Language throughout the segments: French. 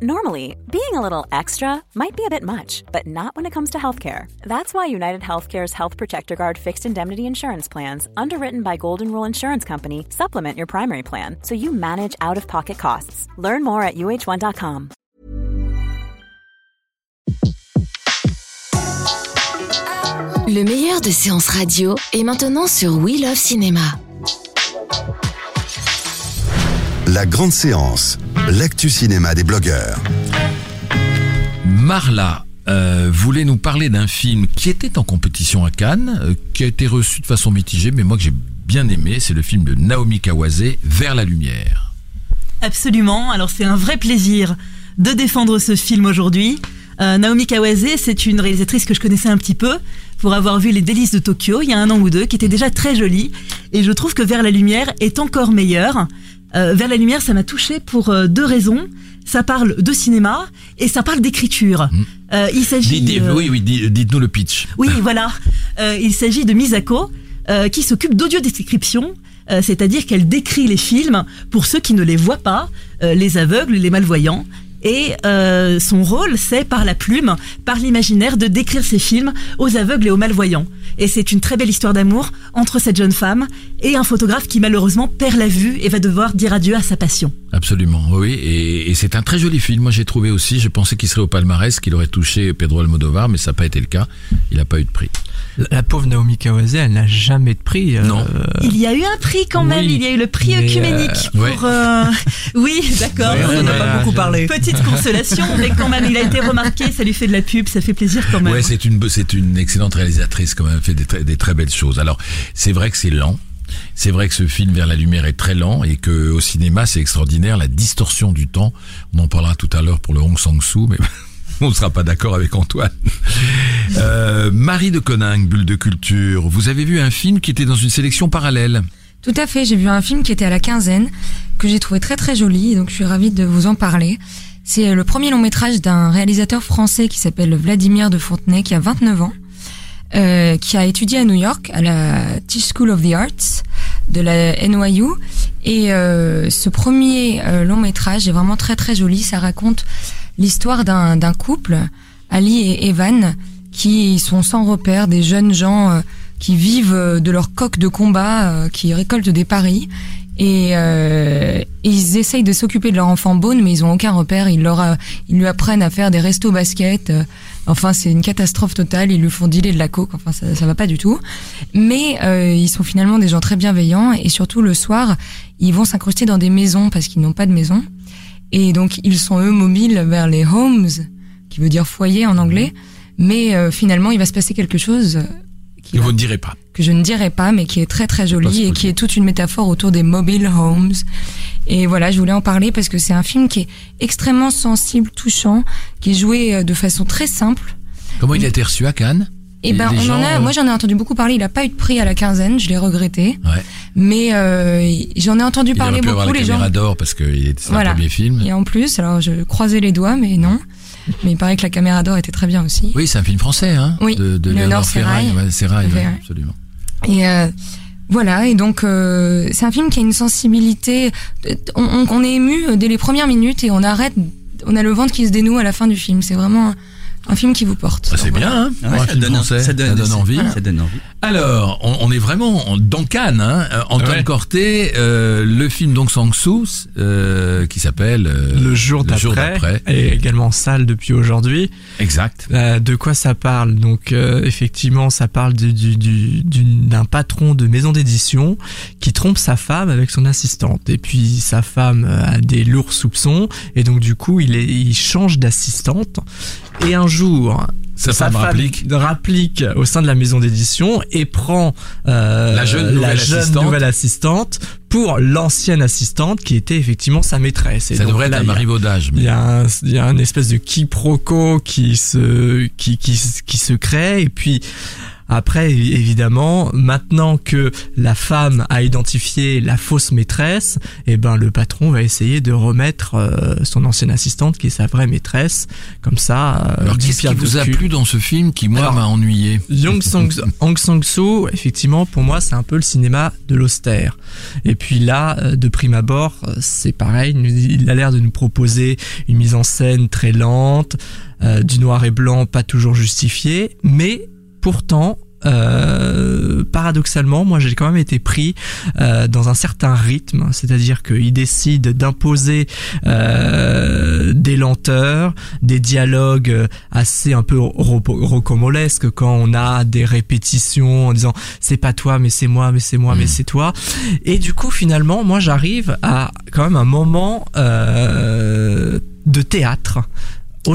Normally, being a little extra might be a bit much, but not when it comes to healthcare. That's why United Healthcare's Health Protector Guard fixed indemnity insurance plans, underwritten by Golden Rule Insurance Company, supplement your primary plan so you manage out of pocket costs. Learn more at uh1.com. Le meilleur de séances radio est maintenant sur We Love Cinéma. La grande séance, l'actu cinéma des blogueurs. Marla euh, voulait nous parler d'un film qui était en compétition à Cannes, euh, qui a été reçu de façon mitigée, mais moi que j'ai bien aimé, c'est le film de Naomi Kawase, Vers la lumière. Absolument, alors c'est un vrai plaisir de défendre ce film aujourd'hui. Euh, Naomi Kawase, c'est une réalisatrice que je connaissais un petit peu pour avoir vu Les délices de Tokyo il y a un an ou deux, qui était déjà très jolie. Et je trouve que Vers la lumière est encore meilleur. Euh, Vers la lumière, ça m'a touché pour euh, deux raisons. Ça parle de cinéma et ça parle d'écriture. Euh, il s'agit. Euh, oui, oui, dites-nous le pitch. oui, voilà. Il s'agit de Misako, qui s'occupe d'audio-description, c'est-à-dire qu'elle décrit les films pour ceux qui ne les voient pas, les aveugles, les malvoyants. Et euh, son rôle, c'est par la plume, par l'imaginaire, de décrire ces films aux aveugles et aux malvoyants. Et c'est une très belle histoire d'amour entre cette jeune femme et un photographe qui malheureusement perd la vue et va devoir dire adieu à sa passion. Absolument, oui, et, et c'est un très joli film. Moi, j'ai trouvé aussi. Je pensais qu'il serait au palmarès, qu'il aurait touché Pedro Almodovar, mais ça n'a pas été le cas. Il n'a pas eu de prix. La pauvre Naomi Kawase, elle n'a jamais de prix. euh, Non. Il y a eu un prix quand même, oui, il y a eu le prix œcuménique euh, pour... euh, Oui, d'accord. Ouais, on en a pas beaucoup parlé. Petite consolation, mais quand même, il a été remarqué, ça lui fait de la pub, ça fait plaisir quand même. Ouais, c'est une c'est une excellente réalisatrice quand même, elle fait des, très- des très belles choses. Alors, c'est vrai que c'est lent. C'est vrai que ce film vers la lumière est très lent et que au cinéma c'est extraordinaire la distorsion du temps. On en parlera tout à l'heure pour le Hong Sang-soo, mais on ne sera pas d'accord avec Antoine. Euh, Marie de Coninck, Bulle de Culture, vous avez vu un film qui était dans une sélection parallèle? Tout à fait, j'ai vu un film qui était à la quinzaine, que j'ai trouvé très très joli, donc je suis ravie de vous en parler. C'est le premier long métrage d'un réalisateur français qui s'appelle Vladimir de Fontenay, qui a 29 ans, euh, qui a étudié à New York, à la Tisch School of the Arts de la NYU. Et euh, ce premier euh, long métrage est vraiment très très joli. Ça raconte l'histoire d'un couple, Ali et Evan, qui sont sans repère, des jeunes gens euh, qui vivent euh, de leur coq de combat, euh, qui récoltent des paris. Et euh, ils essayent de s'occuper de leur enfant Bone, mais ils ont aucun repère. Ils, leur, ils lui apprennent à faire des restos basket. euh, enfin, c'est une catastrophe totale. Ils lui font dealer de la coke. Enfin, ça, ça va pas du tout. Mais euh, ils sont finalement des gens très bienveillants. Et surtout, le soir, ils vont s'incruster dans des maisons parce qu'ils n'ont pas de maison. Et donc, ils sont eux mobiles vers les homes, qui veut dire foyer en anglais. Mais euh, finalement, il va se passer quelque chose qui Que va- vous ne direz pas. Que je ne dirai pas, mais qui est très très Pas joli et qui est toute une métaphore autour des mobile homes. Et voilà, je voulais en parler parce que c'est un film qui est extrêmement sensible, touchant, qui est joué euh, de façon très simple. Comment il a été reçu à Cannes? Et ben, Les on en gens, a, euh, moi j'en ai entendu beaucoup parler. Il a pas eu de prix à la quinzaine, je l'ai regretté. Ouais. Mais euh, j'en ai entendu Il parler pu avoir beaucoup. la Les gens. caméra d'or parce que c'est Voilà. un premier film. Et en plus, alors je croisais les doigts, mais non. Mais il paraît que la caméra d'or était très bien aussi. Oui, c'est un film français, hein Oui, De, de Léonore Ferraille. Ouais, ouais. absolument. Et euh, voilà, et donc euh, c'est un film qui a une sensibilité. On, est ému dès les premières minutes et on arrête. On a le ventre qui se dénoue à la fin du film. C'est vraiment un, film qui vous porte. Ah, c'est bien, hein ouais, ça, donne, français, ça donne- envie. Ça donne envie. Alors, on, on est vraiment dans Cannes. Hein Euh, Antoine Ouais. Corté, euh, le film donc Sang-soo, euh, qui s'appelle euh, le jour d'après, et également en salle depuis aujourd'hui. Exact. Euh, de quoi ça parle? Donc euh, effectivement, ça parle du- du- du- d'une- d'un patron de maison d'édition qui trompe sa femme avec son assistante. Et puis sa femme a des lourds soupçons et donc du coup il, est, il change d'assistante. Et un jour, Sa femme rapplique. rapplique au sein de la maison d'édition et prend euh, La jeune nouvelle assistante. nouvelle assistante pour l'ancienne assistante qui était effectivement sa maîtresse. Et Ça donc devrait être un il y a- marivaudage. il y a un, il y a un espèce de quiproquo qui se, qui, qui, qui se crée et puis Après, évidemment, maintenant que la femme a identifié la fausse maîtresse, eh ben le patron va essayer de remettre euh, son ancienne assistante, qui est sa vraie maîtresse, comme ça. Euh, Alors qu'est-ce qui vous a plu dans ce film qui moi m'a ennuyé Young Sang Hong Sang-soo, effectivement, pour moi, c'est un peu le cinéma de l'austère. Et puis là, euh, de prime abord, c'est pareil. Il a l'air de nous proposer une mise en scène très lente, du noir et blanc, pas toujours justifié, mais pourtant, euh, paradoxalement, moi j'ai quand même été pris euh, dans un certain rythme, c'est-à-dire qu'il décide d'imposer euh, des lenteurs, des dialogues assez un peu rocambolesques quand on a des répétitions en disant c'est pas toi mais c'est moi mais c'est moi mais mm. c'est toi et du coup finalement moi j'arrive à quand même un moment de théâtre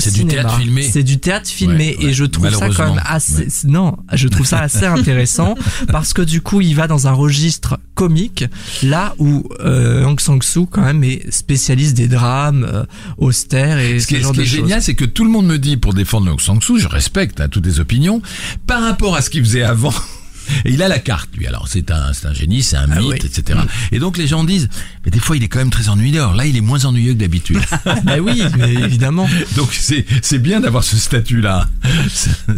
c'est du théâtre filmé. C'est du théâtre filmé et je trouve ça quand même assez non, je trouve ça assez intéressant parce que du coup, il va dans un registre comique là où euh, Hong Sang-soo quand même est spécialiste des drames euh, austères et ce, qui, ce qui est génial, c'est que tout le monde me dit pour défendre Hong Sang-soo, je respecte à hein, toutes les opinions par rapport à ce qu'il faisait avant. Et il a la carte, lui. Alors, c'est un, c'est un génie, c'est un ah mythe, etc. Et donc, les gens disent, mais des fois, il est quand même très ennuyeux. Alors là, il est moins ennuyeux que d'habitude. bah oui, mais évidemment. Donc, c'est, c'est bien d'avoir ce statut-là.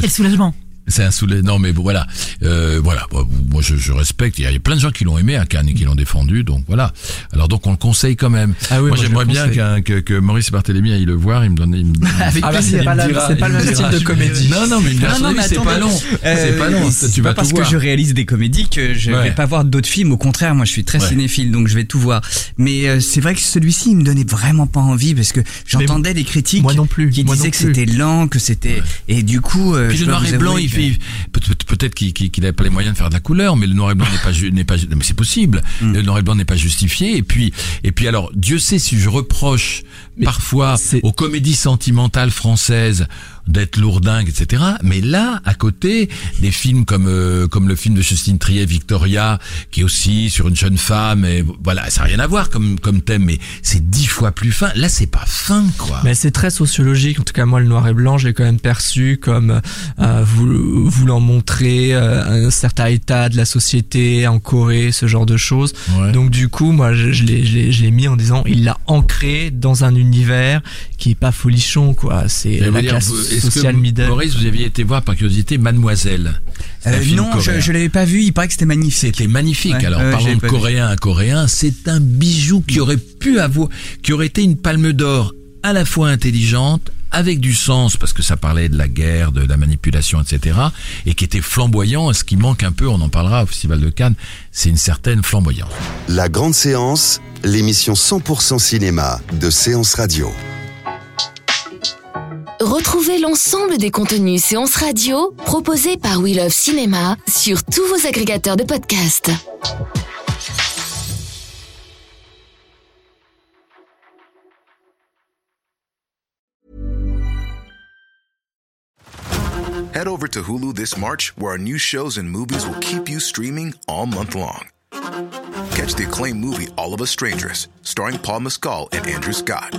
Quel soulagement. C'est un soulèvement. Non, mais voilà, euh, voilà. Moi, je, je, respecte. Il y a plein de gens qui l'ont aimé à Cannes et qui l'ont défendu. Donc voilà. Alors donc on le conseille quand même. Ah oui, moi, j'aimerais bien que, que Maurice Barthélémy aille le voir. Il me donne. Il me... Avec ah bah, c'est pas, pas, le même style de comédie. Non, non, mais, non, non, c'est pas long. Euh, c'est pas long. tu vas pas parce que je réalise des comédies que je vais pas voir d'autres films. Au contraire, moi, je suis très cinéphile, donc je vais tout voir. Mais euh, c'est vrai que celui-ci, il me donnait vraiment pas envie parce que j'entendais des critiques. Moi non plus. Qui disaient que c'était lent, que c'était et du coup. Puis le noir et blanc, il fait peut-être qu'il n'avait pas les moyens de faire de la couleur, mais le noir et blanc n'est pas n'est pas mais c'est possible. Mm. Le noir et blanc n'est pas justifié. Et puis et puis alors Dieu sait si je reproche parfois aux comédies sentimentales françaises d'être lourdingue, etc. Mais là, à côté, des films comme euh, comme le film de Justine Triet, Victoria, qui est aussi sur une jeune femme, et voilà, ça n'a rien à voir comme comme thème, mais c'est dix fois plus fin. Là, c'est pas fin, quoi. Mais c'est très sociologique. En tout cas, moi, le noir et blanc, je l'ai quand même perçu comme euh, voulant montrer euh, un certain état de la société en Corée, ce genre de choses. Donc, du coup, moi, je, je l'ai mis en disant, il l'a ancré dans un univers qui est pas folichon, quoi. C'est la classe social que, Maurice, vous aviez été voir par curiosité Mademoiselle. Euh, non, je, je l'avais pas vu. Il paraît que c'était magnifique. C'était magnifique. Alors, parlons de coréen à coréen, c'est un bijou qui aurait pu avoir, qui aurait été une palme d'or à la fois intelligente, avec du sens, parce que ça parlait de la guerre, de la manipulation, etc., et qui était flamboyant. Ce qui manque un peu, on en parlera au Festival de Cannes, c'est une certaine flamboyance. La grande séance, l'émission 100% cinéma de Séance Radio. Retrouvez l'ensemble des contenus séances radio proposés par We Love Cinéma sur tous vos agrégateurs de podcasts. Head over to Hulu this March, where our new shows and movies will keep you streaming all month long. Catch the acclaimed movie All of Us Strangers, starring Paul Mescal and Andrew Scott.